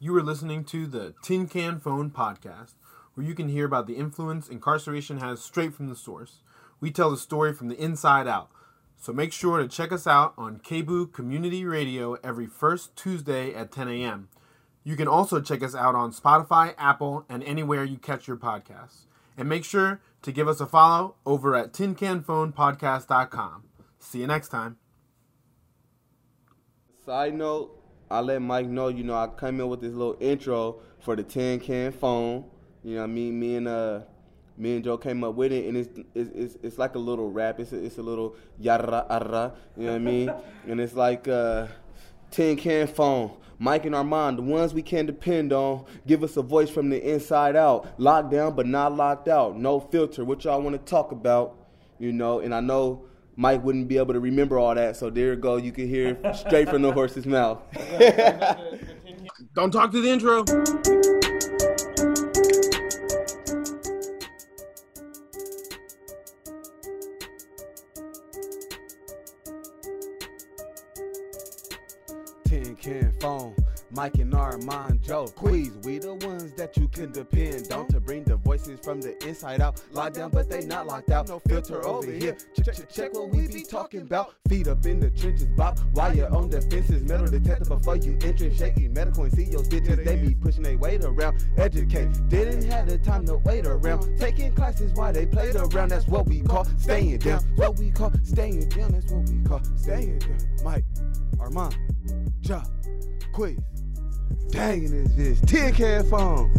You are listening to the Tin Can Phone podcast, where you can hear about the influence incarceration has straight from the source. We tell the story from the inside out. So make sure to check us out on KBOO Community Radio every first Tuesday at 10 a.m. You can also check us out on Spotify, Apple, and anywhere you catch your podcasts. And make sure to give us a follow over at tincanphonepodcast.com. See you next time. Side note, I let Mike know, you know, I come in with this little intro for the tin can phone. You know what I mean? Me and uh me and Joe came up with it and it's it's it's, it's like a little rap. It's a, it's a little yara yara, you know what I mean? and it's like uh tin can phone. Mike and Armand, the ones we can depend on, give us a voice from the inside out. Locked down but not locked out. No filter. What y'all want to talk about? You know, and I know Mike wouldn't be able to remember all that, so there you go. You can hear straight from the horse's mouth. Don't talk to the intro. Tin can phone. Mike and Armand Joe. Queez, we the ones that you can depend on to bring the voices from the inside out. Locked down, but they not locked out. No filter over here. Check, check, check what we be talking about. Feet up in the trenches, bop. While you're on the fences, metal detector before you enter. Shaky medical and see your stitches. They be pushing their weight around. Educate, didn't have the time to wait around. Taking classes while they played around. That's what we call staying down. What we call staying down. That's what we call staying down. Mike, Armand, Ja, Quiz. Is this tin can phone.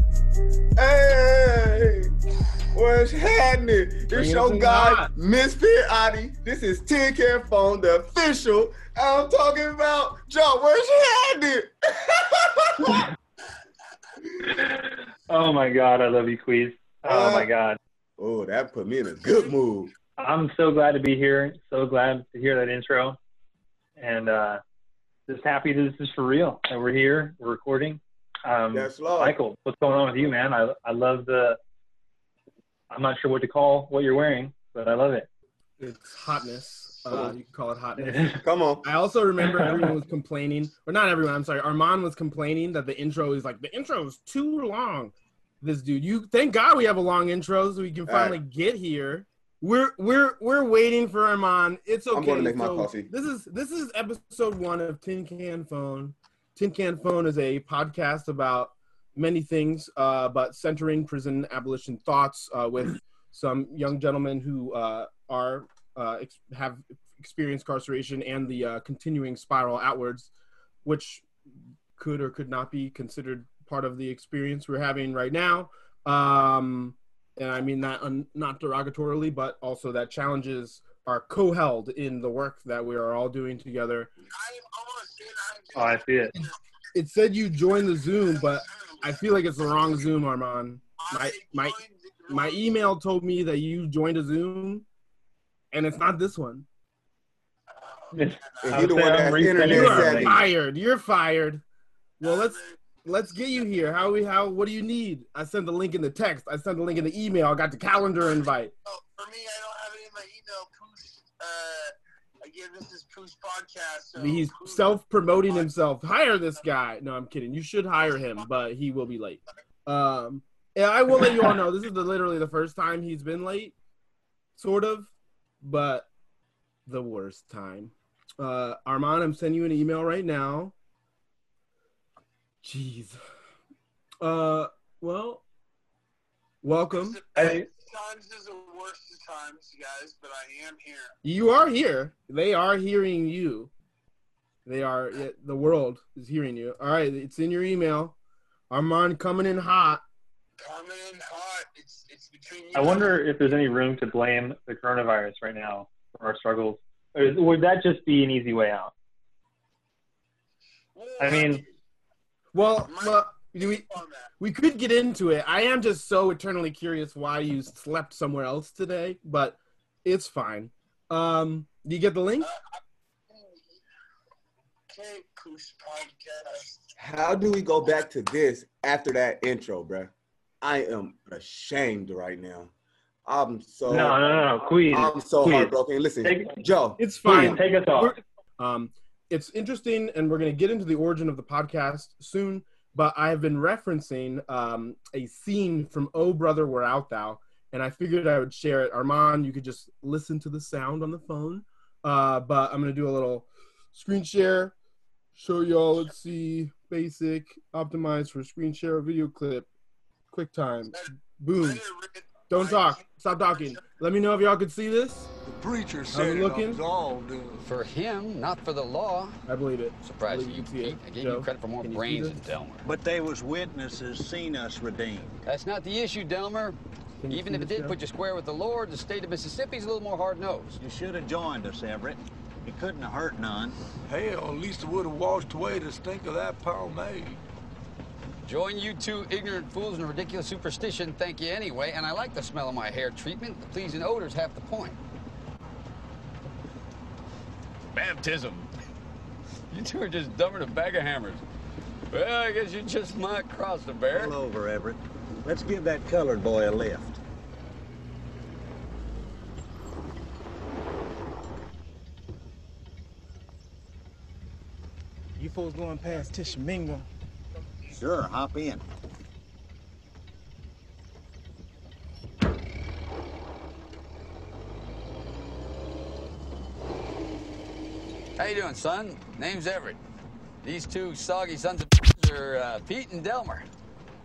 Hey, what's happening? It's your guy. Misfit Adi. This is Tin Can Phone, the official. I'm talking about Joe. What's happening? Oh my god, I love you, Queez. Oh Uh, my god. oh, that put me in a good mood. I'm so glad to be here. So glad to hear that intro. And uh just happy that this is for real. And we're here, we're recording. Um That's love. Michael, what's going on with you, man? I I love the I'm not sure what to call what you're wearing, but I love it. It's hotness. Uh, you can call it hotness. Come on. I also remember everyone was complaining, or not everyone. I'm sorry. Armand was complaining that the intro is like the intro is too long. This dude, you thank God we have a long intro so we can All right. finally get here. We're we're we're waiting for Armand. It's okay. I'm going to make my So, coffee. This is this is episode one of Tin Can Phone. Tin Can Phone is a podcast about many things, uh, but centering prison abolition thoughts uh, with some young gentlemen who uh, are uh, ex- have experienced incarceration and the uh, continuing spiral outwards, which could or could not be considered part of the experience we're having right now. Um, and I mean that un- not derogatorily, but also that challenges are co-held in the work that we are all doing together. I'm on. Oh, I see it. It said you joined the Zoom, but I feel like it's the wrong Zoom, Armand. My my my email told me that you joined a Zoom, and it's not this one. And I the one I'm that's internet You are fired. You're fired. Well, let's let's get you here. How we how what do you need? I sent the link in the text. I sent the link in the email. I got the calendar invite. Oh, for me, I don't have it in my email. Poosh, uh, again, this is Poosh podcast. So He's Poosh- self promoting himself. Hire this guy. No, I'm kidding. You should hire him, but he will be late. Um, yeah, I will let you all know this is the, literally the first time he's been late, sort of, but the worst time. Uh, Armand, I'm sending you an email right now. Jeez. Uh, well, welcome. Hey. Times is the worst of times, guys, but I am here. You are here. They are hearing you. They are. The world is hearing you. All right, it's in your email. Armand coming in hot. Coming in hot. It's it's between you. I wonder if there's any room to blame the coronavirus right now for our struggles. Or would that just be an easy way out? Well, I mean, Well, well we we could get into it. I am just so eternally curious why you slept somewhere else today, but it's fine. Um, do you get the link? Okay, Poosh podcast. How do we go back to this after that intro, bruh? I am ashamed right now. I'm so no, no, no, no. Queez, I'm so Queez, heartbroken. Listen, Take- Joe, It's Queez, fine. take us off. Um, it's interesting, and we're going to get into the origin of the podcast soon. but I have been referencing um, a scene from Oh Brother Where Art Thou, and I figured I would share it. Armand, you could just listen to the sound on the phone, uh, but I'm gonna do a little screen share, show y'all. Let's see, basic, optimized for screen share video clip, QuickTime, boom. Don't talk. Stop talking. Let me know if y'all could see this. The preacher said it it looking? was all done. For him, not for the law. I believe it. Surprised Believe you, you it. Pete. I gave Joe, you credit for more can you see brains than Delmar. But they was witnesses seen us redeemed. That's not the issue, Delmar. Even if it did Joe? put you square with the Lord, the state of Mississippi's a little more hard-nosed. You should have joined us, Everett. It couldn't have hurt none. Hell, at least it would have washed away the stink of that pomade. Join you two ignorant fools in a ridiculous superstition, thank you anyway, and I like the smell of my hair treatment. The pleasing odor's half the point. Baptism. You two are just dumber than a bag of hammers. Well, I guess you just might cross the bear. Pull over, Everett. Let's give that colored boy a lift. You folks going past Tishomingo? Sure, hop in. How you doing, son? Name's Everett. These two soggy sons of are uh, Pete and Delmar.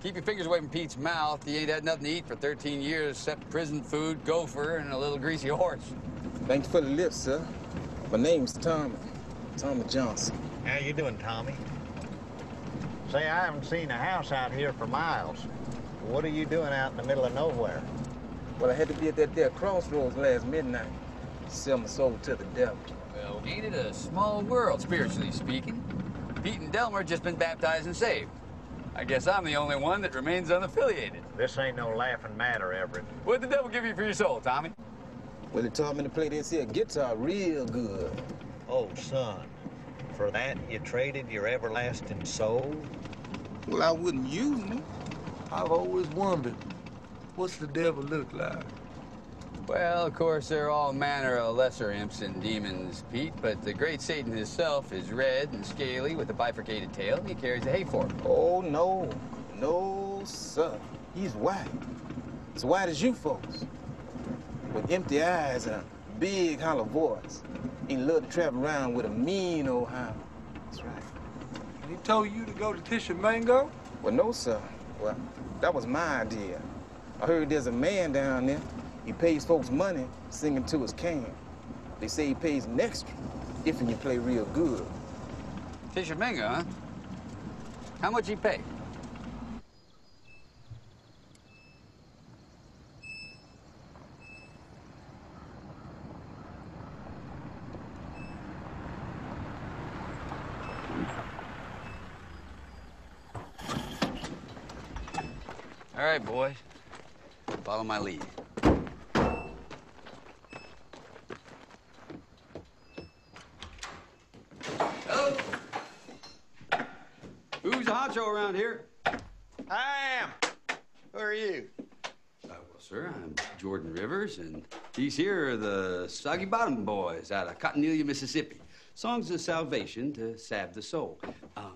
Keep your fingers away from Pete's mouth. He ain't had nothing to eat for 13 years except prison food, gopher, and a little greasy horse. Thanks for the lift, sir. My name's Tommy. Tommy Johnson. How you doing, Tommy? Say, I haven't seen a house out here for miles. What are you doing out in the middle of nowhere? Well, I had to be at that there crossroads last midnight. Sell my soul to the devil. Well, ain't it a small world, spiritually speaking? Pete and Delmar just been baptized and saved. I guess I'm the only one that remains unaffiliated. This ain't no laughing matter, Everett. What'd the devil give you for your soul, Tommy? Well, he taught me to play this here guitar real good. Oh, son. For that, you traded your everlasting soul? Well, I wouldn't use me. I've always wondered, what's the devil look like? Well, of course, there are all manner of lesser imps and demons, Pete, but the great Satan himself is red and scaly with a bifurcated tail, and he carries a hay fork. Oh, no. No, sir. He's white. As white as you folks. With empty eyes and a big hollow voice. He loved to travel around with a mean old hound. That's right. And he told you to go to Tishomingo? Well, no, sir. Well, that was my idea. I heard there's a man down there. He pays folks money singing to his can. They say he pays an extra if you play real good. Tishomingo, huh? How much he pay? Right, boys. Follow my lead. Hello? Who's the honcho around here? I am. Who are you? Uh, well, sir, I'm Jordan Rivers, and these here are the Soggy Bottom Boys out of Cottonelia, Mississippi. Songs of salvation to salve the soul. Uh,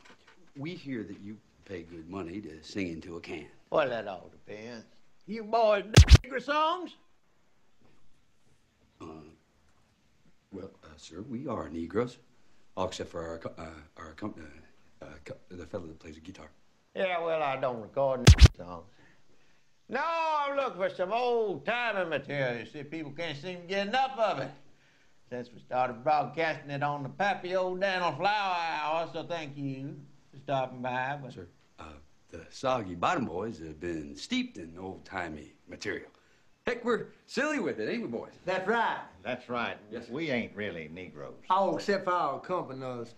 we hear that you pay good money to sing into a can. Well, that all depends. You boys nigger songs? Uh, well, uh, sir, we are Negroes, all except for our uh, our company, uh, co- the fellow that plays the guitar. Yeah, well, I don't record songs. No, I'm looking for some old timey material. You see, people can't seem to get enough of it. Since we started broadcasting it on the Pappy Old Daniel Flour Hour, so thank you for stopping by. But Sir, uh, the Soggy Bottom Boys have been steeped in old-timey material. Heck, we're silly with it, ain't we, boys? That's right. That's right. Yes, sir. we ain't really Negroes. Oh, except for our accompanist.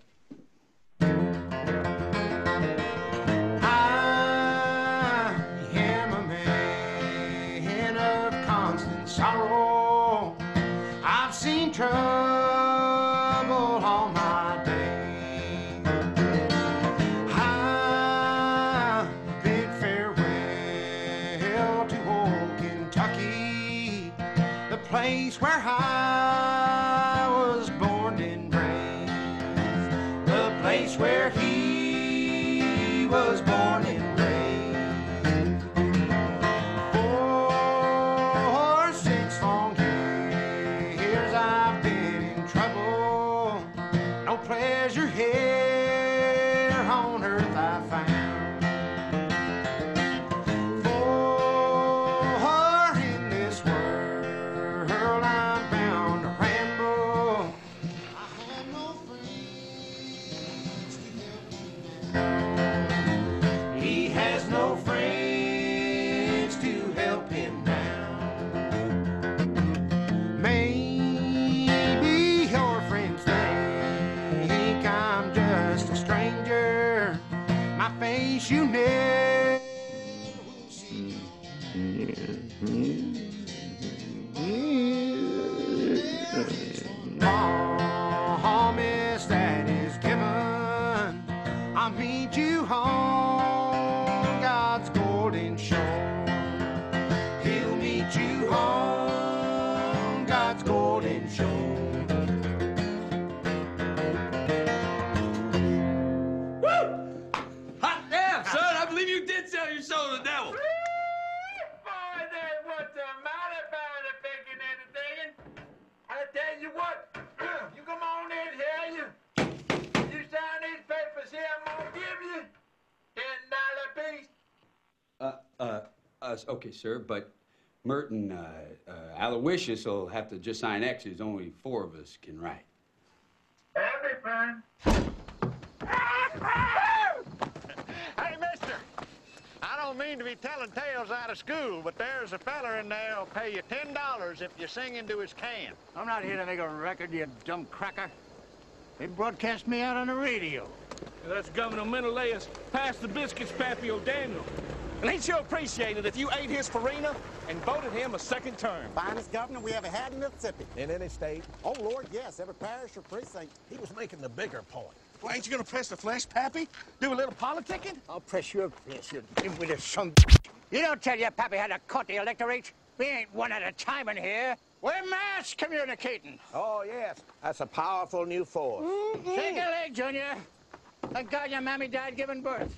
Okay, sir, but Merton, uh, uh, Aloysius will have to just sign X's. Only four of us can write. That'll be fine. Hey, mister. I don't mean to be telling tales out of school, but there's a feller in there who'll pay you ten dollars if you sing into his can. I'm not here to make a record, you dumb cracker. They broadcast me out on the radio. That's Governor Menelaus. Pass the biscuits, Pappy O'Daniel. And ain't you appreciated if you ate his farina and voted him a second term? Finest governor we ever had in Mississippi. In any state? Oh, Lord, yes. Every parish or precinct. He was making the bigger point. Well, ain't you gonna press the flesh, Pappy? Do a little politicking? I'll press your flesh, you with a son. You don't tell your pappy how to cut the electorate. We ain't one at a time in here. We're mass communicating. Oh, yes. That's a powerful new force. Mm-hmm. Shake a leg, Junior. Thank God your mammy died giving birth.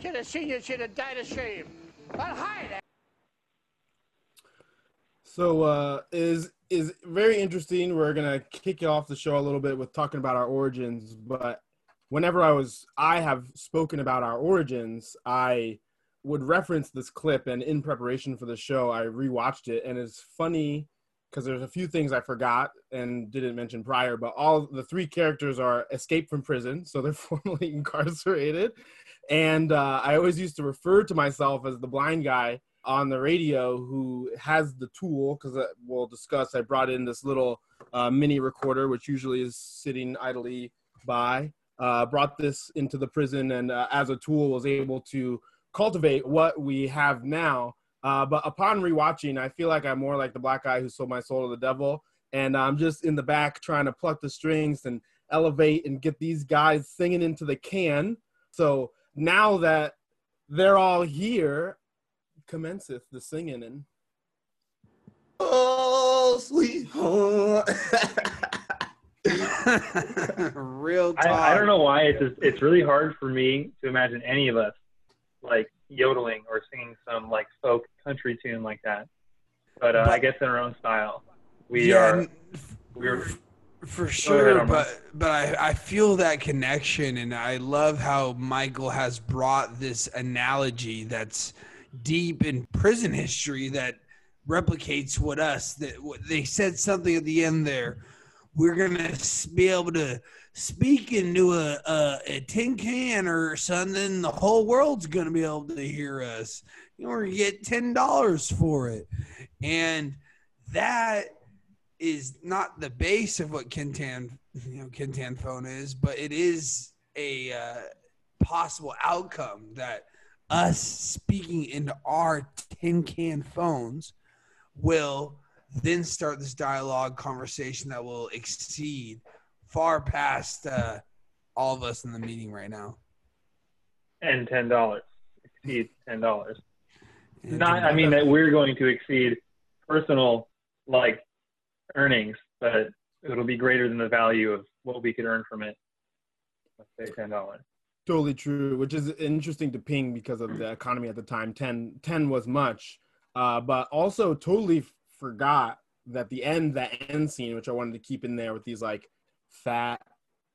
Should have seen you, should have died of shame. Well, hi there. So uh, is is very interesting. We're gonna kick off the show a little bit with talking about our origins. But whenever I was, I have spoken about our origins. I would reference this clip, and in preparation for the show, I rewatched it, and it's funny because there's a few things I forgot and didn't mention prior. But all the three characters are escaped from prison, so they're formally incarcerated. And uh, I always used to refer to myself as the blind guy on the radio who has the tool because we'll discuss i brought in this little uh, mini recorder which usually is sitting idly by uh, brought this into the prison and uh, as a tool was able to cultivate what we have now uh, but upon rewatching i feel like i'm more like the black guy who sold my soul to the devil. And i'm just in the back trying to pluck the strings and elevate and get these guys singing into the can. So now that they're all here commenceth the singing and oh sweet home. Real talk. I, I don't know why. It's just, it's really hard for me to imagine any of us like yodeling or singing some like folk country tune like that. But, uh, But- I guess in our own style, we Yeah, are. We're for sure but but I, I feel that connection and i love how michael has brought this analogy that's deep in prison history that replicates what us that what they said something at the end there we're gonna be able to speak into a, a, a tin can or something the whole world's gonna be able to hear us. You know, we're gonna get ten dollars for it. And that is not the base of what Tin Can, you know, Tin Can phone is, but it is a uh, possible outcome that us speaking into our tin can phones will then start this dialogue conversation that will exceed far past uh, all of us in the meeting right now. and ten dollars exceed ten dollars. Not, I mean that we're going to exceed personal like earnings, but it'll be greater than the value of what we could earn from it. Let's say ten dollars. totally true which is interesting to ping because of the economy at the time 10, 10 was much uh, but also totally forgot that the end that end scene which i wanted to keep in there with these like fat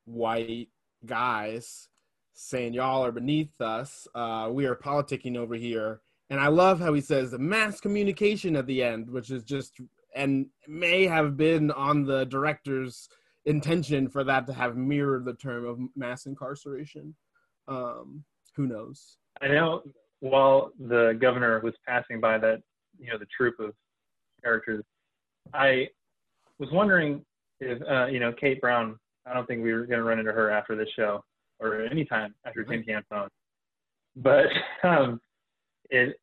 white guys saying y'all are beneath us. Uh, we are politicking over here. And i love how he says the mass communication at the end which is just and may have been on the director's intention for that to have mirrored the term of mass incarceration. Um, who knows? I know while the governor was passing by that, you know, the troop of characters, I was wondering if, uh, you know, Kate Brown, I don't think we were going to run into her after this show or anytime after Tin Can Phone. but um, it,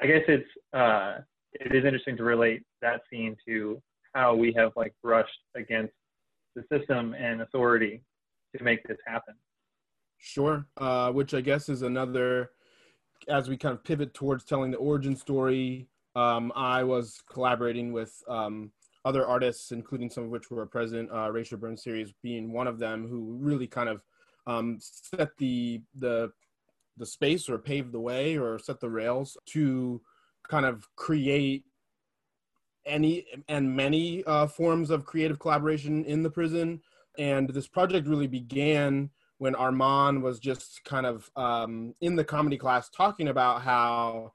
I guess it's uh, it is interesting to relate that scene to how we have like brushed against the system and authority to make this happen. Sure. Uh, which I guess is another, as we kind of pivot towards telling the origin story. Um, I was collaborating with um, other artists, including some of which were present, uh, Rachel Burns series being one of them, who really kind of um, set the the the space or paved the way or set the rails to kind of create any and many uh, forms of creative collaboration in the prison. And this project really began when Armand was just kind of um, in the comedy class talking about how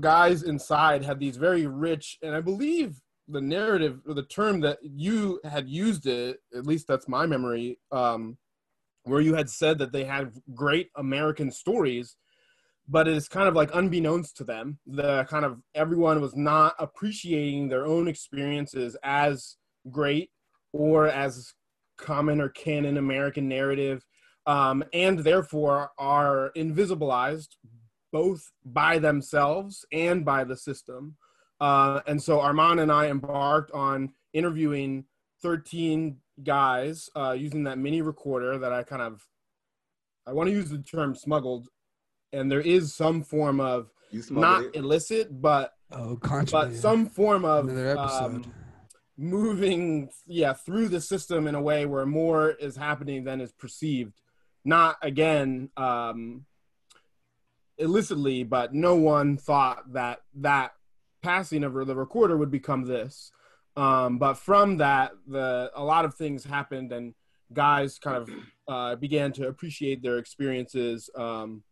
guys inside had these very rich, and I believe the narrative or the term that you had used it, at least that's my memory, um, where you had said that they had great American stories, but it's kind of like unbeknownst to them, the kind of everyone was not appreciating their own experiences as great or as common or canon American narrative, um, and therefore are invisibilized both by themselves and by the system. Uh, and so Armand and I embarked on interviewing 13 guys uh, using that mini recorder that I kind of, I want to use the term smuggled, and there is some form of not it. illicit, but oh, but some form of um, moving, yeah, through the system in a way where more is happening than is perceived. Not again um, illicitly, but no one thought that that passing of the recorder would become this. Um, but from that, the a lot of things happened, and guys kind of uh, began to appreciate their experiences. Um,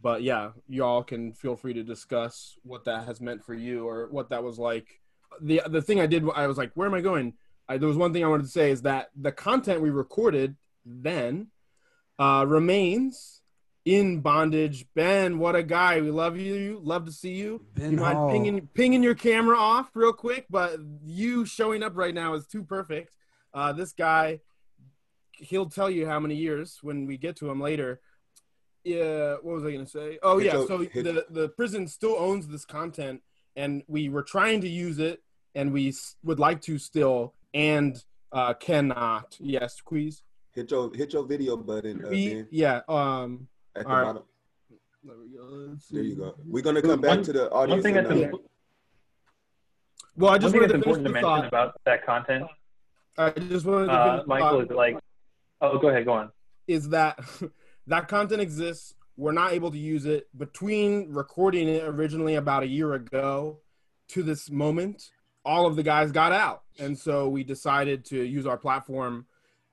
but yeah, y'all can feel free to discuss what that has meant for you or what that was like. the The thing I did, I was like, where am I going? I, there was one thing I wanted to say is that the content we recorded then uh, remains in bondage. Ben, what a guy! We love you. Love to see you. Ben you mind Hall. pinging pinging your camera off real quick? But you showing up right now is too perfect. Uh, this guy, he'll tell you how many years when we get to him later. Yeah, what was I gonna say? Oh yeah, so the the prison still owns this content, and we were trying to use it, and we would like to still, and uh, cannot. Yes, please. Hit your hit your video button. Uh, We, yeah. Um. At the all right. bottom. There we go. There you go. We're gonna come back One- to the audience. one thing in, that's uh, Well, I just one just thing wanted that's to important to mention thought. about that content, I just wanted to uh, finish Michael, thought. is like, oh, go ahead, go on. is that that content exists. We're not able to use it between recording it originally about a year ago to this moment. All of the guys got out, and so we decided to use our platform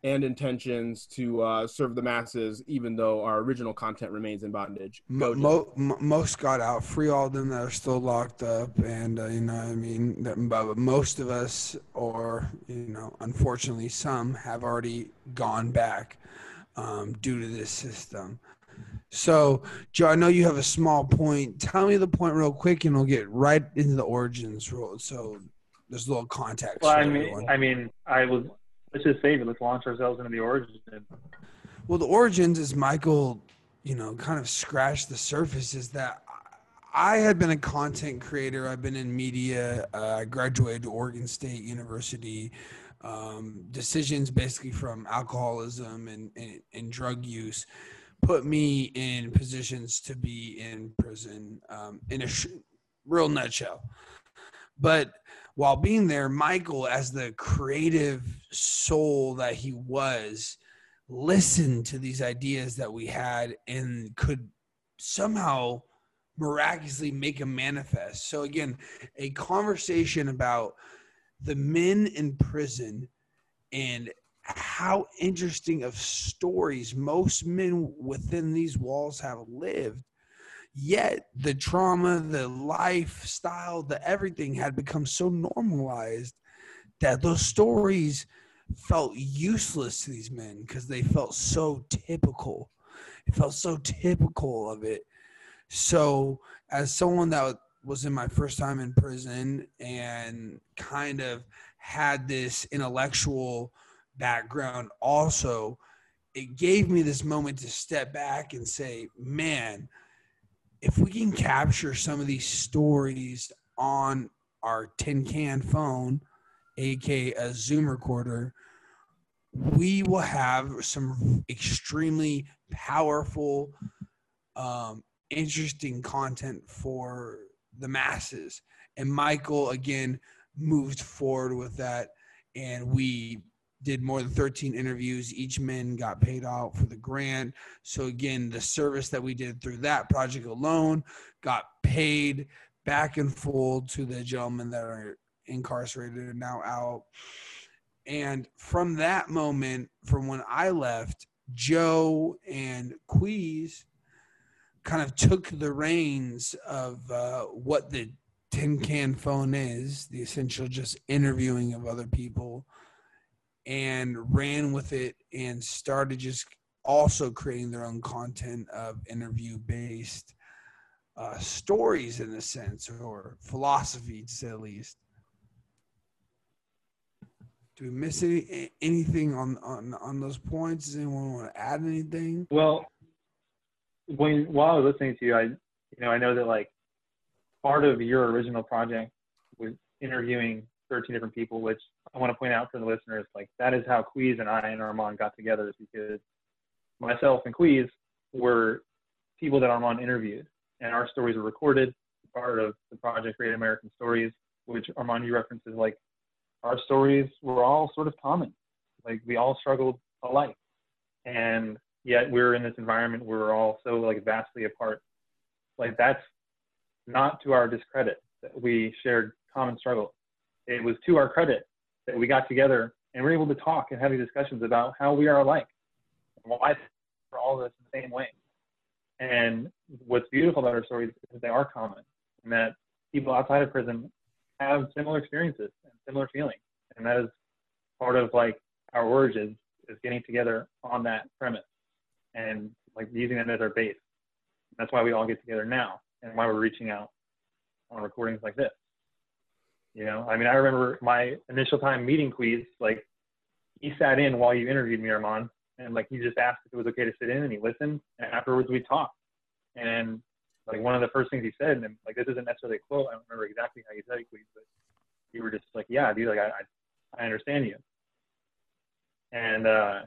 and intentions to uh, serve the masses, even though our original content remains in bondage. Mo- mo- mo- most got out. Free all of them that are still locked up, and uh, you know, what I mean, that, but most of us, or you know, unfortunately, some have already gone back um, due to this system. So, Joe, I know you have a small point. Tell me the point real quick, and we'll get right into the origins. So there's a little context. Well, for I mean, everyone. I mean, I was. Let's just save it. Let's launch ourselves into the origin. Well, the origins is Michael, you know, kind of scratched the surface. Is that I had been a content creator. I've been in media. Uh, I graduated Oregon State University. Um, decisions basically from alcoholism and, and, and drug use put me in positions to be in prison um, in a sh- real nutshell. But while being there, Michael, as the creative soul that he was, listened to these ideas that we had and could somehow miraculously make them manifest. So, again, a conversation about the men in prison and how interesting of stories most men within these walls have lived yet the trauma the lifestyle the everything had become so normalized that those stories felt useless to these men because they felt so typical. It felt so typical of it. So as someone that was in my first time in prison and kind of had this intellectual background also it gave me this moment to step back and say, man, if we can capture some of these stories on our tin can phone, aka a Zoom recorder, we will have some extremely powerful, um, interesting content for the masses. And Michael again moved forward with that, and we did more than 13 interviews. Each man got paid out for the grant. So again, the service that we did through that project alone got paid back in full to the gentlemen that are incarcerated and now out. And from that moment, from when I left, Joe and Queez kind of took the reins of uh, what the tin can phone is the essential just interviewing of other people and ran with it and started just also creating their own content of interview based uh, stories in a sense or philosophy to say the least. Do we miss any anything on on on those points? Does anyone want to add anything? Well, when while I was listening to you, I you know I know that like part of your original project was interviewing 13 different people, which I want to point out for the listeners, like that is how Queez and I and Armand got together is because myself and Queez were people that Armand interviewed, and our stories were recorded, part of the project Great American Stories, which Armand you references like our stories were all sort of common, like we all struggled alike, and yet we we're in this environment where we're all so like vastly apart. Like that's not to our discredit that we shared common struggles. It was to our credit that we got together and we're able to talk and have discussions about how we are alike and why we're all this the same way. And what's beautiful about our stories is that they are common and that people outside of prison have similar experiences and similar feelings. And that is part of like our origins is getting together on that premise and like using that as our base. That's why we all get together now and why we're reaching out on recordings like this. You know, I mean, I remember my initial time meeting Queez, like he sat in while you interviewed me, Armand, and like he just asked if it was okay to sit in and he listened. And afterwards we talked. And like one of the first things he said, and like this isn't necessarily a quote, I don't remember exactly how you said it, Queez, but you were just like, yeah, dude, like I, I, I understand you. And uh,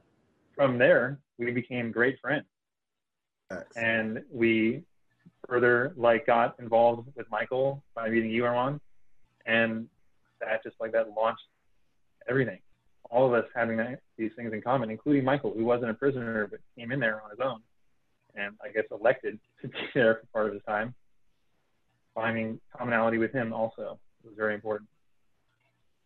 from there, we became great friends. And we further like got involved with Michael by meeting you, Armand, and that just like that launched everything. All of us having that, these things in common, including Michael, who wasn't a prisoner but came in there on his own, and I guess elected to be there for part of his time. Finding commonality with him also was very important.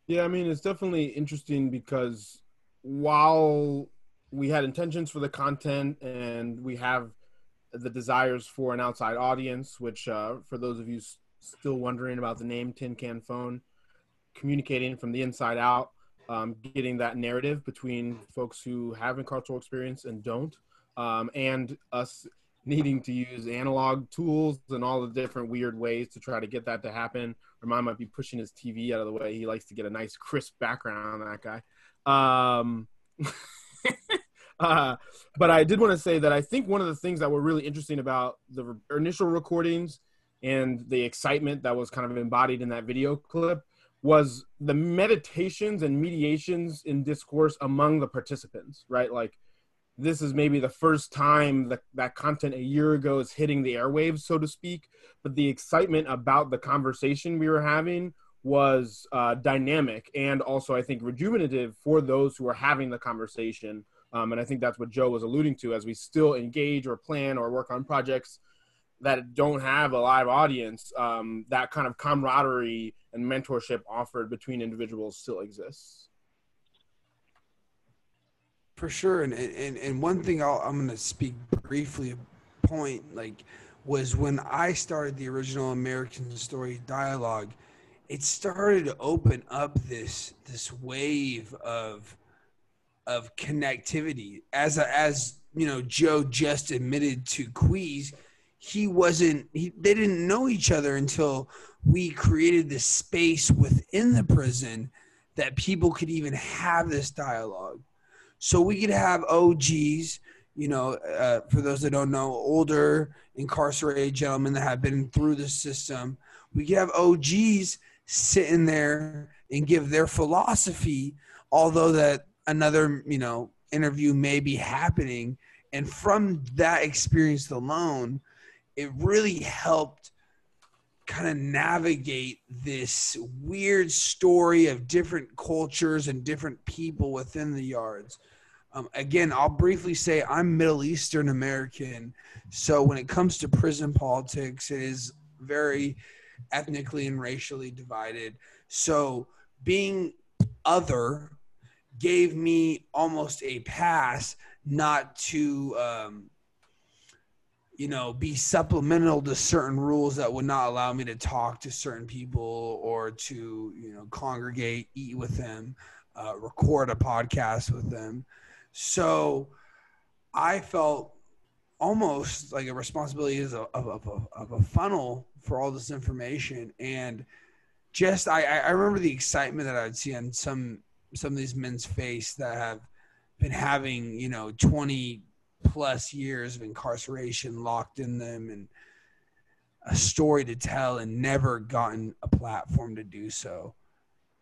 Yeah, I mean, it's definitely interesting because while we had intentions for the content and we have the desires for an outside audience, which uh, for those of you still wondering about the name Tin Can Phone, communicating from the inside out, um, getting that narrative between folks who have incarceral experience and don't, um, and us needing to use analog tools and all the different weird ways to try to get that to happen. Ramon might be pushing his TV out of the way. He likes to get a nice crisp background on that guy. Um, uh, but I did want to say that I think one of the things that were really interesting about the re- initial recordings and the excitement that was kind of embodied in that video clip was the meditations and mediations in discourse among the participants, right? Like, this is maybe the first time that that content a year ago is hitting the airwaves, so to speak. But the excitement about the conversation we were having was uh, dynamic and also, I think, rejuvenative for those who are having the conversation. Um, and I think that's what Joe was alluding to as we still engage or plan or work on projects that don't have a live audience. Um, that kind of camaraderie and mentorship offered between individuals still exists. for sure and and, and one thing I'll, i'm going to speak briefly point like was when i started the original american story dialogue it started to open up this this wave of of connectivity as a, as you know joe just admitted to queez he wasn't he, they didn't know each other until we created this space within the prison that people could even have this dialogue So we could have OGs, you know, uh, for those that don't know, older incarcerated gentlemen that have been through the system. We could have OGs sitting there and give their philosophy, although that another, you know, interview may be happening. And from that experience alone, it really helped kind of navigate this weird story of different cultures and different people within the yards. Um, again, I'll briefly say I'm Middle Eastern American. So when it comes to prison politics, it is very ethnically and racially divided. So being other gave me almost a pass not to um, you know be supplemental to certain rules that would not allow me to talk to certain people or to you know congregate eat with them uh, record a podcast with them. So i felt almost like a responsibility a, of, of, a, of a funnel for all this information. And just I, I remember the excitement that I'd see on some some of these men's face that have been having you know 20 plus years of incarceration locked in them and a story to tell and never gotten a platform to do so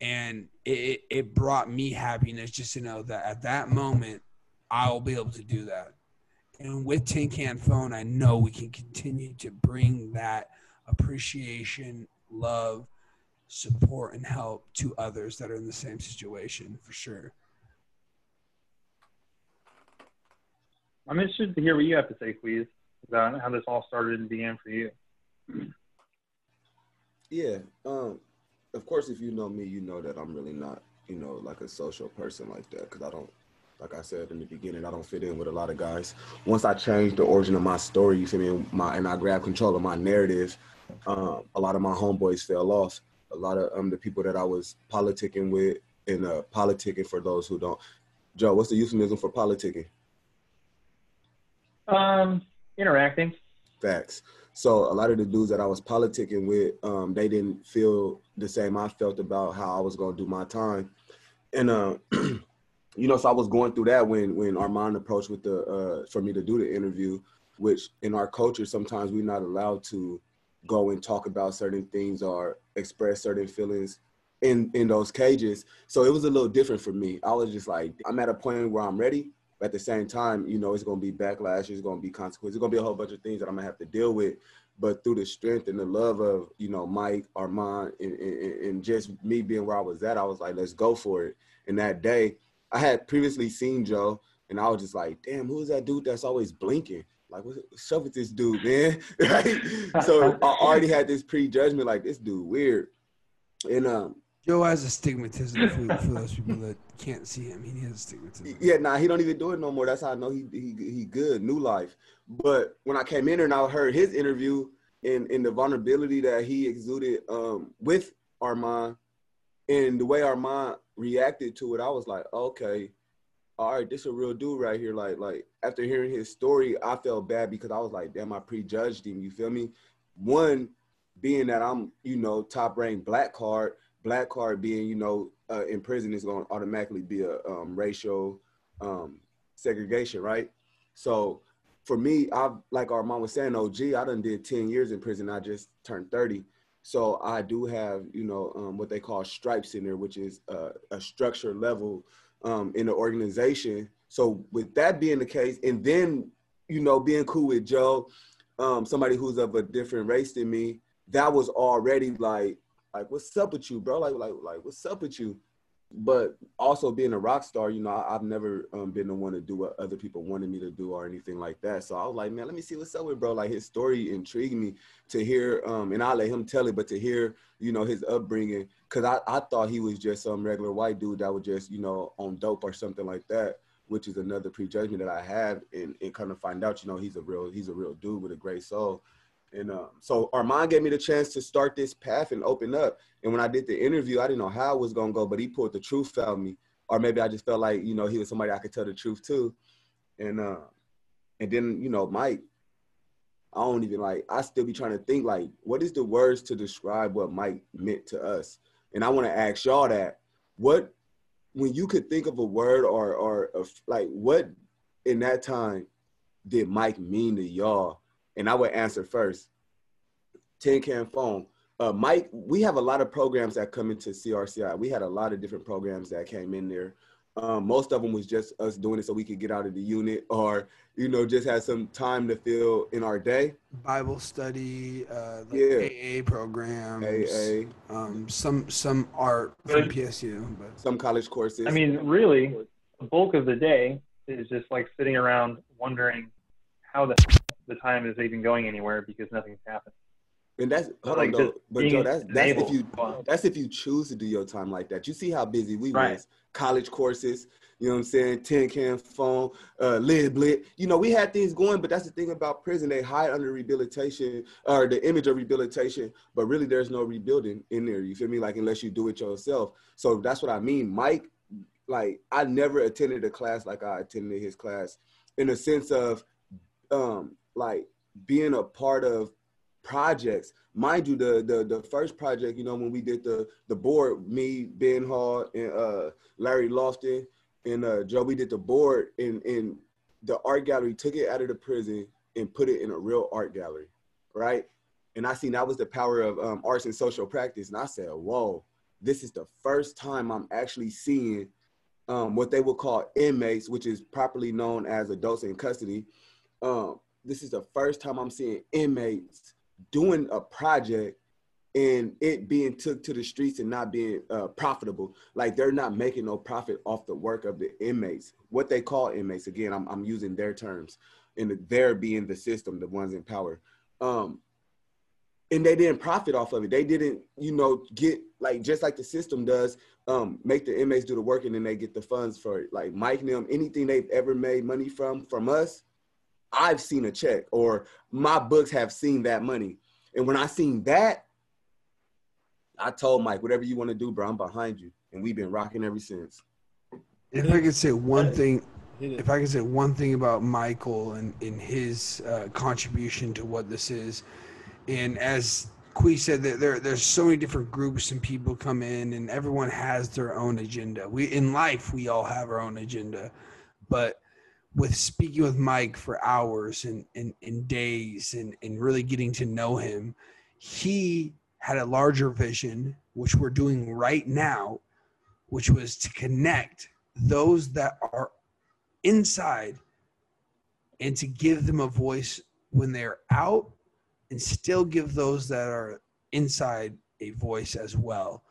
and it, it brought me happiness just to know that at that moment i'll be able to do that and with tin can phone i know we can continue to bring that appreciation love support and help to others that are in the same situation for sure. I'm interested to hear what you have to say, please, about how this all started and began for you. Yeah. Um, of course, if you know me, you know that I'm really not, you know, like a social person like that because I don't, like I said in the beginning, I don't fit in with a lot of guys. Once I changed the origin of my story, you feel me, my and I grabbed control of my narrative, um, a lot of my homeboys fell off a lot of um the people that I was politicking with and uh politicking for those who don't. Joe, what's the euphemism for politicking? Um, interacting. Facts. So a lot of the dudes that I was politicking with, um, they didn't feel the same I felt about how I was gonna do my time, and uh, you know, so I was going through that when when Armand approached with the uh, for me to do the interview, which in our culture sometimes we're not allowed to go and talk about certain things or express certain feelings in in those cages. So it was a little different for me. I was just like, I'm at a point where I'm ready. But at the same time, you know, it's gonna be backlash, it's gonna be consequences, it's gonna be a whole bunch of things that I'm gonna have to deal with. But through the strength and the love of, you know, Mike, Armand, and, and, and just me being where I was at, I was like, let's go for it. And that day, I had previously seen Joe, and I was just like, damn, who's that dude that's always blinking? Like, what's up with this dude, man? right? So I already had this prejudgment, like this dude weird. And um, Joe has a stigmatism for, for those people that can't see him. He has a stigmatism. Yeah, nah, he don't even do it no more. That's how I know he he he good, new life. But when I came in and I heard his interview and and the vulnerability that he exuded um, with Armand and the way Armand reacted to it, I was like, okay, all right, this a real dude right here. Like, like after hearing his story, I felt bad because I was like, damn, I prejudged him. You feel me? One, being that I'm, you know, top ranked black card, black card being, you know, uh, in prison is going to automatically be a um, racial um, segregation, right? So for me, I like Armand was saying, OG, I done did 10 years in prison. I just turned 30. So I do have, you know, um, what they call stripes in there, which is uh, a structure level um, in the organization. So with that being the case, and then you know being cool with Joe, um, somebody who's of a different race than me, that was already like like what's up with you, bro? Like like like what's up with you? But also being a rock star, you know, I, have never um, been the one to do what other people wanted me to do or anything like that. So I was like, man, let me see what's up with bro. Like his story intrigued me to hear, um, and I'll let him tell it, but to hear, you know, his upbringing, because I, I thought he was just some regular white dude that was just, you know, on dope or something like that, which is another prejudgment that I have, and, and kind of find out, you know, he's a real he's a real dude with a great soul. And um, so Armand gave me the chance to start this path and open up. And when I did the interview, I didn't know how it was gonna go, but he pulled the truth out of me. Or maybe I just felt like, you know, he was somebody I could tell the truth to. And uh, and then, you know, Mike, I don't even like, I still be trying to think like, what is the words to describe what Mike meant to us? And I want to ask y'all that. What when you could think of a word or or a, like what in that time did Mike mean to y'all? And I would answer first. Tin Can Phone. Uh, Mike, we have a lot of programs that come into CRCI. We had a lot of different programs that came in there. Um, most of them was just us doing it so we could get out of the unit or, you know, just had some time to fill in our day. Bible study, uh, like Yeah. AA programs, AA. um, some some art from PSU, but Some college courses. I mean, really, the bulk of the day is just like sitting around wondering how the the time is even going anywhere because nothing's happened. And that's hold Like, on, though. but Joe, that's that's if you that's if you choose to do your time like that. You see how busy we Right. was. College courses, you know what I'm saying? Tin can phone, uh, Lib Lit. You know, we had things going, but that's the thing about prison. They hide under rehabilitation or the image of rehabilitation, but really there's no rebuilding in there. You feel me? Like unless you do it yourself. So that's what I mean. Mike, like I never attended a class like I attended his class in a sense of um like being a part of projects. Mind you, the the the first project, you know, when we did the the board, me, Ben Hall, and uh Larry Lofton and uh Joe, we did the board and and the art gallery took it out of the prison and put it in a real art gallery, right? And I seen that was the power of um, arts and social practice. And I said, whoa, this is the first time I'm actually seeing um, what they would call inmates, which is properly known as adults in custody. Um, this is the first time I'm seeing inmates doing a project and it being took to the streets and not being uh, profitable. Like they're not making no profit off the work of the inmates. What they call inmates, again, I'm, I'm using their terms, and their being the system, the ones in power. Um, and they didn't profit off of it. They didn't, you know, get like just like the system does, um, make the inmates do the work and then they get the funds for it. Like Mike and them, anything they've ever made money from from us, I've seen a check or my books have seen that money. And when I seen that, I told Mike, whatever you want to do, bro, I'm behind you. And we've been rocking ever since. If I could say one thing, if I could say one thing about Michael and in his uh, contribution to what this is, and as Quee said, that there there's so many different groups and people come in, and everyone has their own agenda. We in life we all have our own agenda, but with speaking with Mike for hours and and, and days and and really getting to know him, he had a larger vision, which we're doing right now, which was to connect those that are inside and to give them a voice when they're out and still give those that are inside a voice as well.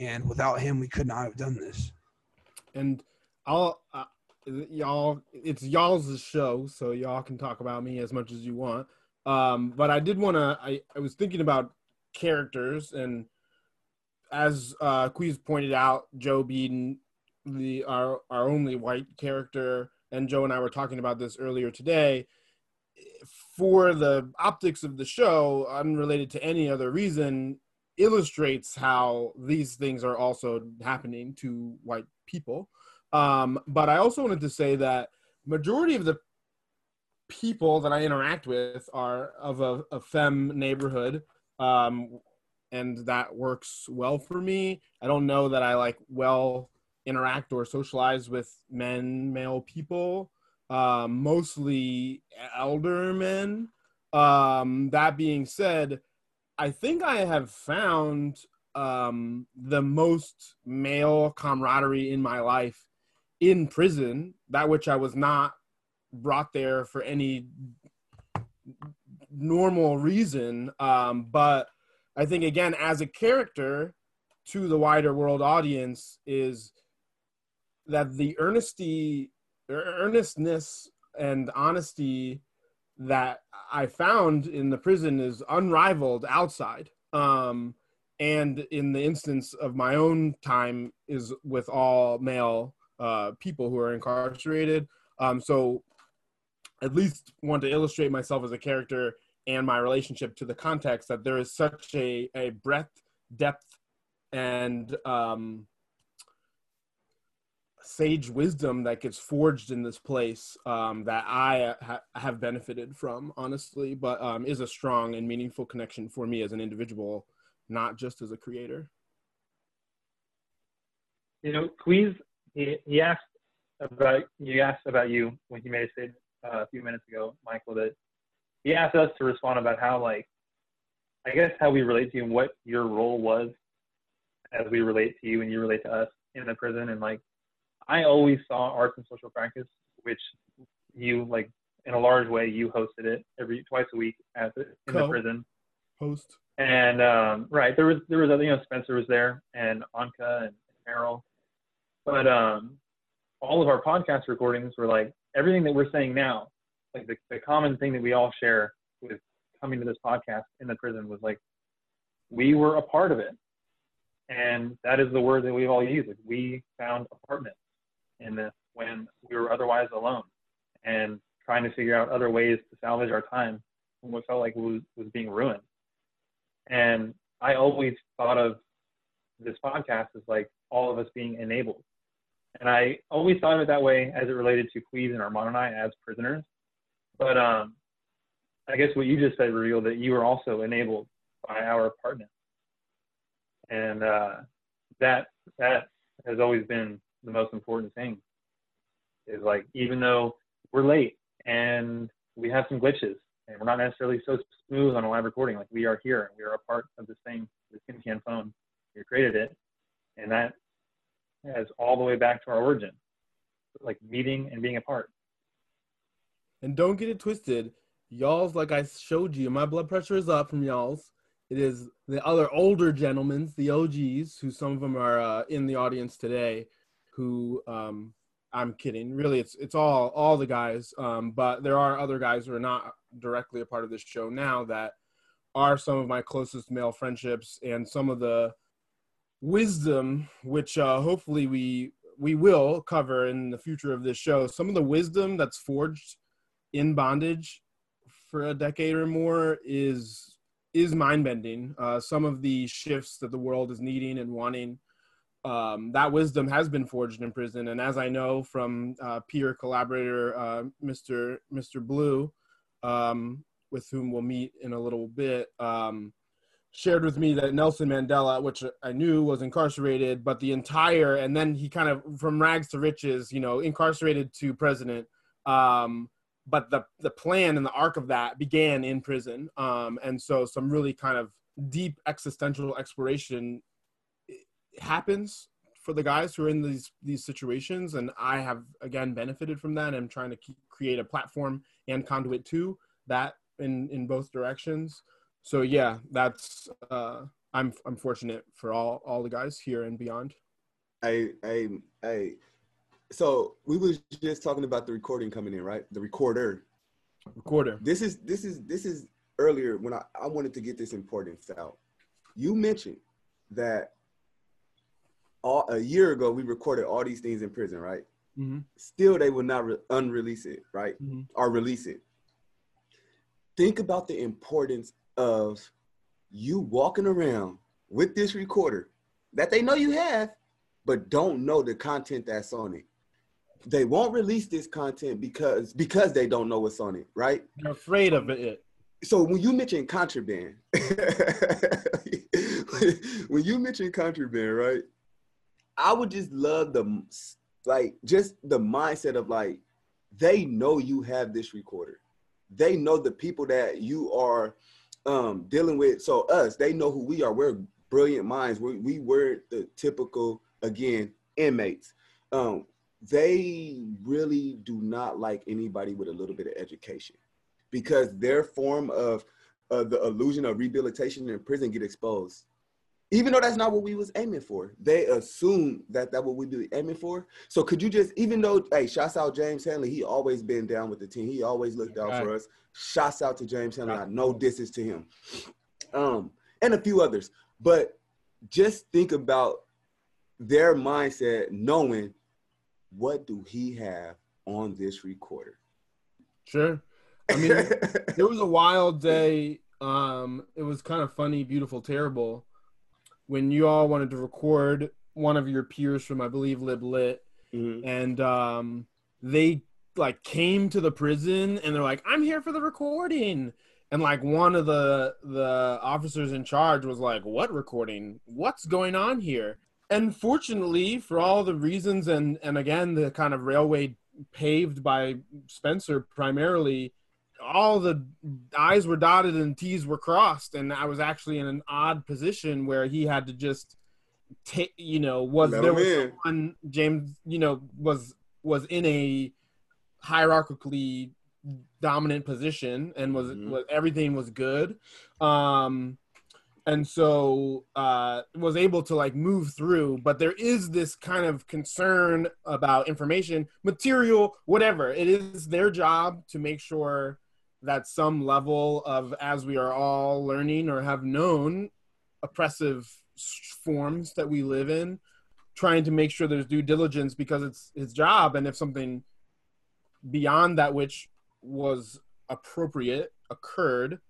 And without him, we could not have done this. and I'll y'all it's y'all's show, so y'all can talk about me as much as you want. Um, but I did want to. I I was thinking about characters, and as uh, Queez pointed out, Joe Beeden, the our our only white character, and Joe and I were talking about this earlier today. For the optics of the show, unrelated to any other reason, illustrates how these things are also happening to white people. Um, but I also wanted to say that majority of the people that I interact with are of a, a femme neighborhood, um, and that works well for me. I don't know that I like well interact or socialize with men, male people, um, mostly elder men. Um, that being said, I think I have found um, the most male camaraderie in my life in prison, that which I was not brought there for any normal reason. Um, but I think, again, as a character to the wider world audience, is that the earnesty, earnestness and honesty that I found in the prison is unrivaled outside. Um, and in the instance of my own time is with all male uh, people who are incarcerated. Um, so at least want to illustrate myself as a character and my relationship to the context that there is such a, a breadth, depth, and um, sage wisdom that gets forged in this place um, that I ha- have benefited from, honestly, but um, is a strong and meaningful connection for me as an individual, not just as a creator. you know, Queez, he, he asked about you asked about you when he made a statement uh, a few minutes ago, Michael, that he asked us to respond about how like I guess how we relate to you and what your role was as we relate to you and you relate to us in the prison and like I always saw arts and social practice, which you like in a large way you hosted it every twice a week at the, in the prison. Host. And um, right, there was there was other you know Spencer was there and Anka and Meryl, but um, all of our podcast recordings were like everything that we're saying now, like the, the common thing that we all share with coming to this podcast in the prison was like we were a part of it, and that is the word that we've all used. Like, we found apartment in this when we were otherwise alone, and trying to figure out other ways to salvage our time from what felt like was was being ruined. And I always thought of this podcast as like all of us being enabled. And I always thought of it that way as it related to Queez and Armand and I as prisoners. But um, I guess what you just said revealed that you were also enabled by our partner. And uh, that that has always been the most important thing. Is like even though we're late and we have some glitches and we're not necessarily so smooth on a live recording, like we are here. And we are a part of this thing, this Tin Can phone. We created it, and that has all the way back to our origin, like meeting and being a part. And don't get it twisted. Y'all's, like I showed you, my blood pressure is up from y'all's. It is the other older gentlemen, the OGs, who some of them are uh, in the audience today, who um, I'm kidding. Really, it's it's all all the guys. Um, but there are other guys who are not directly a part of this show now that are some of my closest male friendships and some of the wisdom, which uh, hopefully we we will cover in the future of this show. Some of the wisdom that's forged in bondage for a decade or more is is mind bending. Uh, some of the shifts that the world is needing and wanting. Um, that wisdom has been forged in prison, and as I know from uh, peer collaborator uh, Mr. Mr. Blue, um, with whom we'll meet in a little bit, um, shared with me that Nelson Mandela, which I knew was incarcerated, but the entire, and then he kind of from rags to riches, you know, incarcerated to president. Um, but the the plan and the arc of that began in prison, um, and so some really kind of deep existential exploration happens for the guys who are in these these situations, and I have again benefited from that. I'm trying to keep, create a platform and conduit to that in in both directions so yeah that's uh i'm i'm fortunate for all all the guys here and beyond I I I. So we was just talking about the recording coming in, right? The recorder. Recorder. This is this is this is earlier when I, I wanted to get this importance out. You mentioned that all, a year ago we recorded all these things in prison, right? mm-hmm. Still, they will not re- unrelease it, right? Mhm. Or release it. Think about the importance of you walking around with this recorder that they know you have, but don't know the content that's on it. They won't release this content because because they don't know what's on it, right? they're afraid of it So when you mention contraband, when you mention contraband, right? I would just love the like just the mindset of like they know you have this recorder. They know the people that you are um dealing with. So us, they know who we are. We're brilliant minds. We we weren't the typical again inmates. Um, they really do not like anybody with a little bit of education because their form of uh, the illusion of rehabilitation in prison get exposed. Even though that's not what we was aiming for, they assume that that what we be aiming for. So could you just, even though, hey, shouts out James Hanley, he always been down with the team. He always looked out for us. Shouts out to James Hanley. I know this is to him, um, and a few others. But just think about their mindset, knowing what do he have on this recorder. Sure. I mean, it was a wild day. Um, it was kind of funny, beautiful, terrible. When you all wanted to record one of your peers from, I believe, Lib Lit, and um, they like came to the prison and they're like, "I'm here for the recording," and like one of the the officers in charge was like, "What recording? What's going on here?" and fortunately, for all the reasons, and and again, the kind of railway paved by Spencer primarily, all the I's were dotted and T's were crossed, and I was actually in an odd position where he had to just take, you know, was Let there was in. someone James, you know, was was in a hierarchically dominant position and was, Mm-hmm. was everything was good. Um and so uh was able to like move through but there is this kind of concern about information material whatever it is their job to make sure that some level of as we are all learning or have known oppressive forms that we live in trying to make sure there's due diligence because it's his job and if something beyond that which was appropriate occurred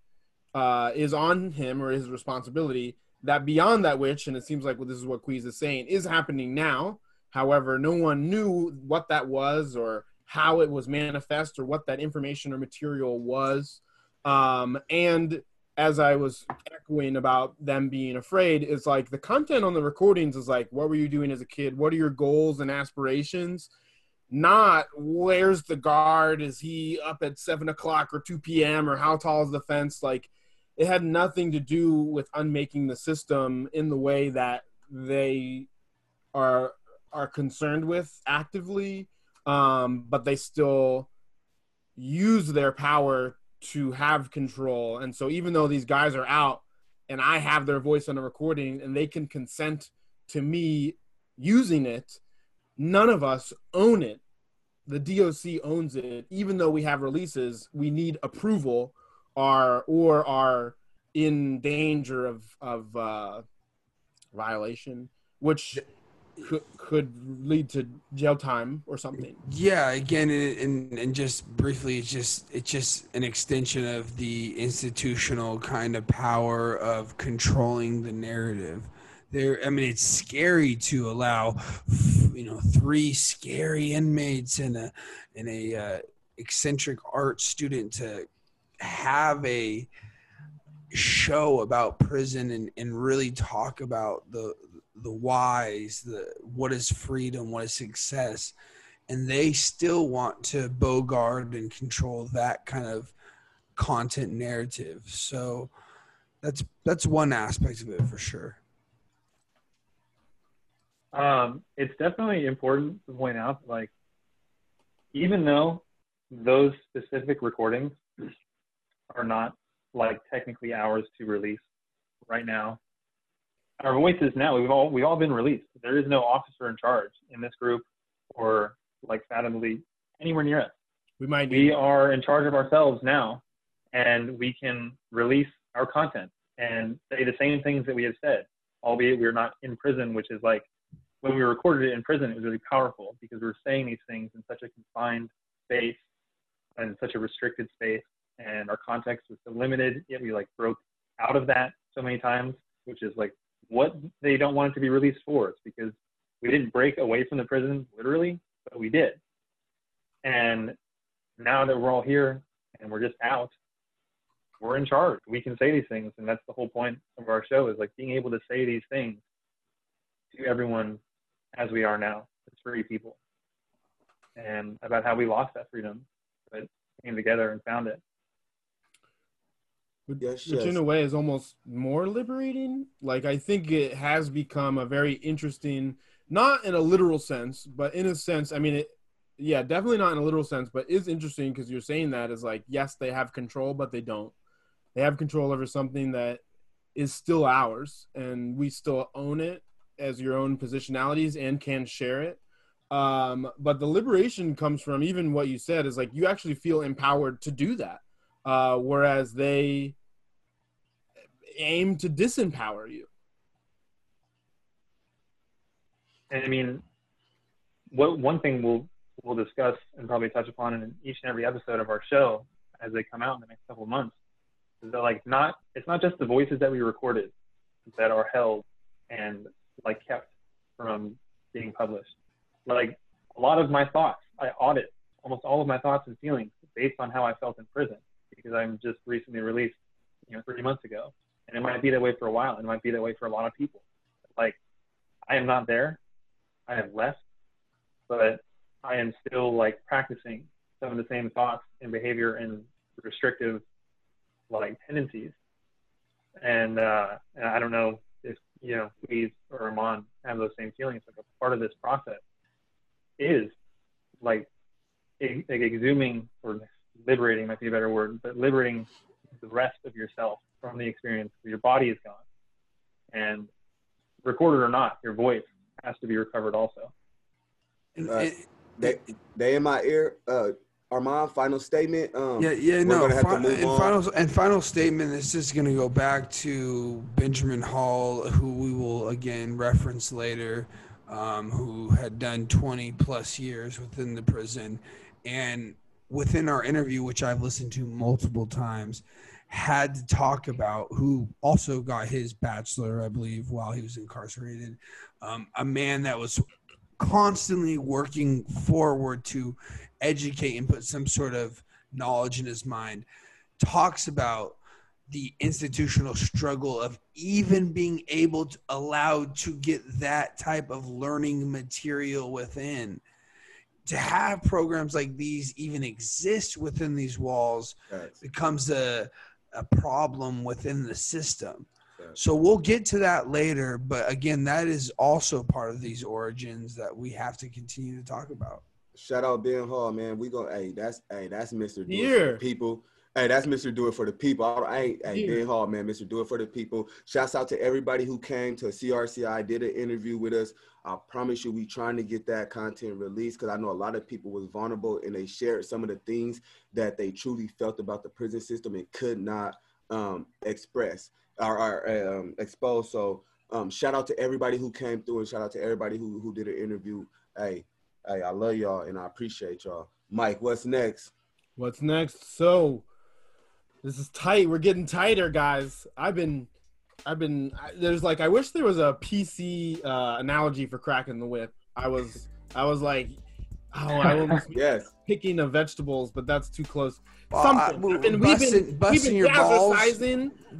uh, is on him or his responsibility. That beyond that which, and it seems like well, this is what Queez is saying, is happening now. However, no one knew what that was or how it was manifest or what that information or material was. Um, and as I was echoing about them being afraid, is like the content on the recordings is like, what were you doing as a kid? What are your goals and aspirations? Not where's the guard? Is he up at seven o'clock or 2 p.m. or how tall is the fence? Like, it had nothing to do with unmaking the system in the way that they are are concerned with actively um, but they still use their power to have control. And so even though these guys are out and i have their voice on a recording and they can consent to me using it none of us own it. The DOC owns it. Even though we have releases we need approval are or are in danger of of uh, violation, which could could lead to jail time or something. Yeah, again, and, and just briefly, it's just it's just an extension of the institutional kind of power of controlling the narrative. There, I mean, it's scary to allow, you know, three scary inmates and a and a uh, eccentric art student to have a show about prison and, and really talk about the the whys, the what is freedom, what is success, and they still want to bogart and control that kind of content narrative. So that's that's one aspect of it for sure. Um, it's definitely important to point out, like, even though those specific recordings are not like technically ours to release right now, our voices now we've all we've all been released. There is no officer in charge in this group or like fathomably anywhere near us. We might we are in charge of ourselves now, and we can release our content and say the same things that we have said, albeit we're not in prison, which is like when we recorded it in prison, it was really powerful because we were saying these things in such a confined space and such a restricted space, and our context was so limited. Yet we like broke out of that so many times, which is like what they don't want it to be released for. It's because we didn't break away from the prison literally, but we did. And now that we're all here and we're just out, we're in charge. We can say these things, and that's the whole point of our show is like being able to say these things to everyone as we are now, as free people, and about how we lost that freedom, but came together and found it. Which, Yes, in a way is almost more liberating. Like I think it has become a very interesting, not in a literal sense, but in a sense. I mean, it, yeah, definitely not in a literal sense, but is interesting because you're saying that is like yes, they have control, but they don't. They have control over something that is still ours, and we still own it as your own positionalities and can share it. Um, but the liberation comes from even what you said is like you actually feel empowered to do that uh, whereas they aim to disempower you. And I mean, what one thing we'll we'll discuss and probably touch upon in each and every episode of our show as they come out in the next couple of months is that like not it's not just the voices that we recorded that are held and like kept from being published. Like a lot of my thoughts, I audit almost all of my thoughts and feelings based on how I felt in prison because I'm just recently released, you know, three months ago. And it might be that way for a while. It might be that way for a lot of people. Like I am not there. I have left, but I am still like practicing some of the same thoughts and behavior and restrictive like tendencies. And, uh, and I don't know if you know Louise or Armand have those same feelings. Like a part of this process is like exhuming or liberating might be a better word, but liberating the rest of yourself from the experience. Where your body is gone, and recorded or not, your voice has to be recovered also. Uh, they they in my ear. Uh, Armand, final statement. Um, Yeah, yeah, we're no. gonna have Fi- to move and on. final and final statement This is just going to go back to Benjamin Hall, who we will again reference later, um, who had done 20 plus years within the prison, and within our interview, which I've listened to multiple times, had to talk about who also got his bachelor, I believe, while he was incarcerated. Um, a man that was constantly working forward to educate and put some sort of knowledge in his mind talks about the institutional struggle of even being able to allowed to get that type of learning material within to have programs like these even exist within these walls becomes a, a problem within the system so we'll get to that later but again that is also part of these origins that we have to continue to talk about Shout out Ben Hall, man. We go. Hey, that's hey, that's Mr. Do It for Here. the people. Hey, that's Mr. Do It for the people. All right, hey, Here. Ben Hall, man. Mr. Do It for the people. Shouts out to everybody who came to CRCI, did an interview with us. I promise you, we trying to get that content released because I know a lot of people was vulnerable and they shared some of the things that they truly felt about the prison system and could not um, express or, or um, expose. So um, shout out to everybody who came through and shout out to everybody who who did an interview. Hey, hey, I love y'all and I appreciate y'all. Mike, what's next? What's next? So this is tight. We're getting tighter, guys. I've been, I've been. I- There's like, I wish there was a PC uh, analogy for cracking the whip. I was, I was like, oh, I almost yes, picking of vegetables, but that's too close. Well, Something. I- well, I've we've busting- been, busting we've been your balls.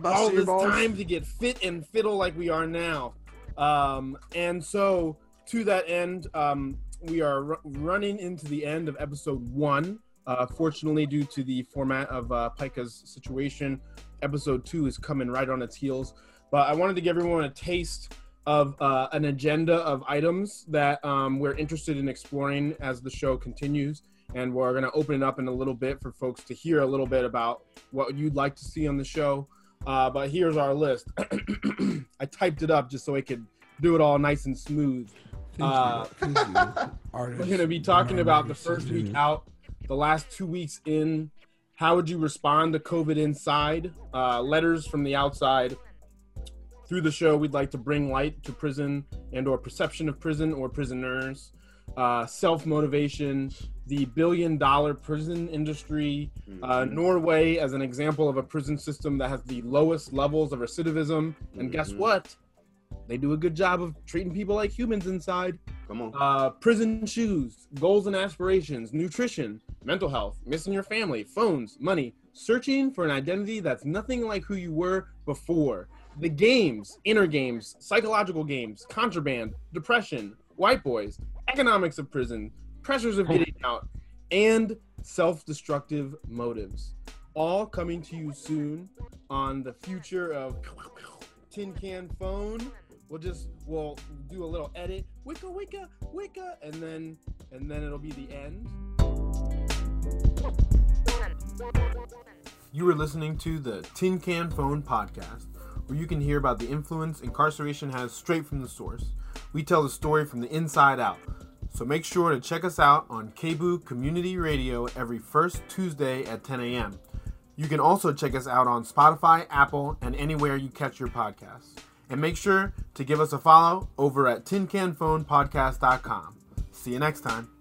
all this balls. time to get fit and fiddle like we are now. Um, and so to that end, um, we are ru- running into the end of episode one. Uh, fortunately, due to the format of uh, PICA's situation, episode two is coming right on its heels. But I wanted to give everyone a taste of uh, an agenda of items that um, we're interested in exploring as the show continues. And we're going to open it up in a little bit for folks to hear a little bit about what you'd like to see on the show. Uh, but here's our list. I typed it up just so I could do it all nice and smooth. Uh, we're going to be talking about the first week out, the last two weeks in. How would you respond to COVID inside? Uh, letters from the outside. Through the show, we'd like to bring light to prison and/or perception of prison or prisoners, uh, self-motivation, the billion-dollar prison industry, uh, Norway as an example of a prison system that has the lowest levels of recidivism, and guess Mhm. what? They do a good job of treating people like humans inside. Come on. Uh, prison shoes, goals and aspirations, nutrition, mental health, missing your family, phones, money, searching for an identity that's nothing like who you were before. The games, inner games, psychological games, contraband, depression, white boys, economics of prison, pressures of getting out, and self destructive motives. All coming to you soon on the future of Tin Can Phone. We'll just we'll do a little edit, wicka wicka wicka, and then and then it'll be the end. You are listening to the Tin Can Phone podcast, where you can hear about the influence incarceration has straight from the source. We tell the story from the inside out. So make sure to check us out on KBOO Community Radio every first Tuesday at 10 a.m. You can also check us out on Spotify, Apple, and anywhere you catch your podcasts. And make sure to give us a follow over at tincanphonepodcast.com. See you next time.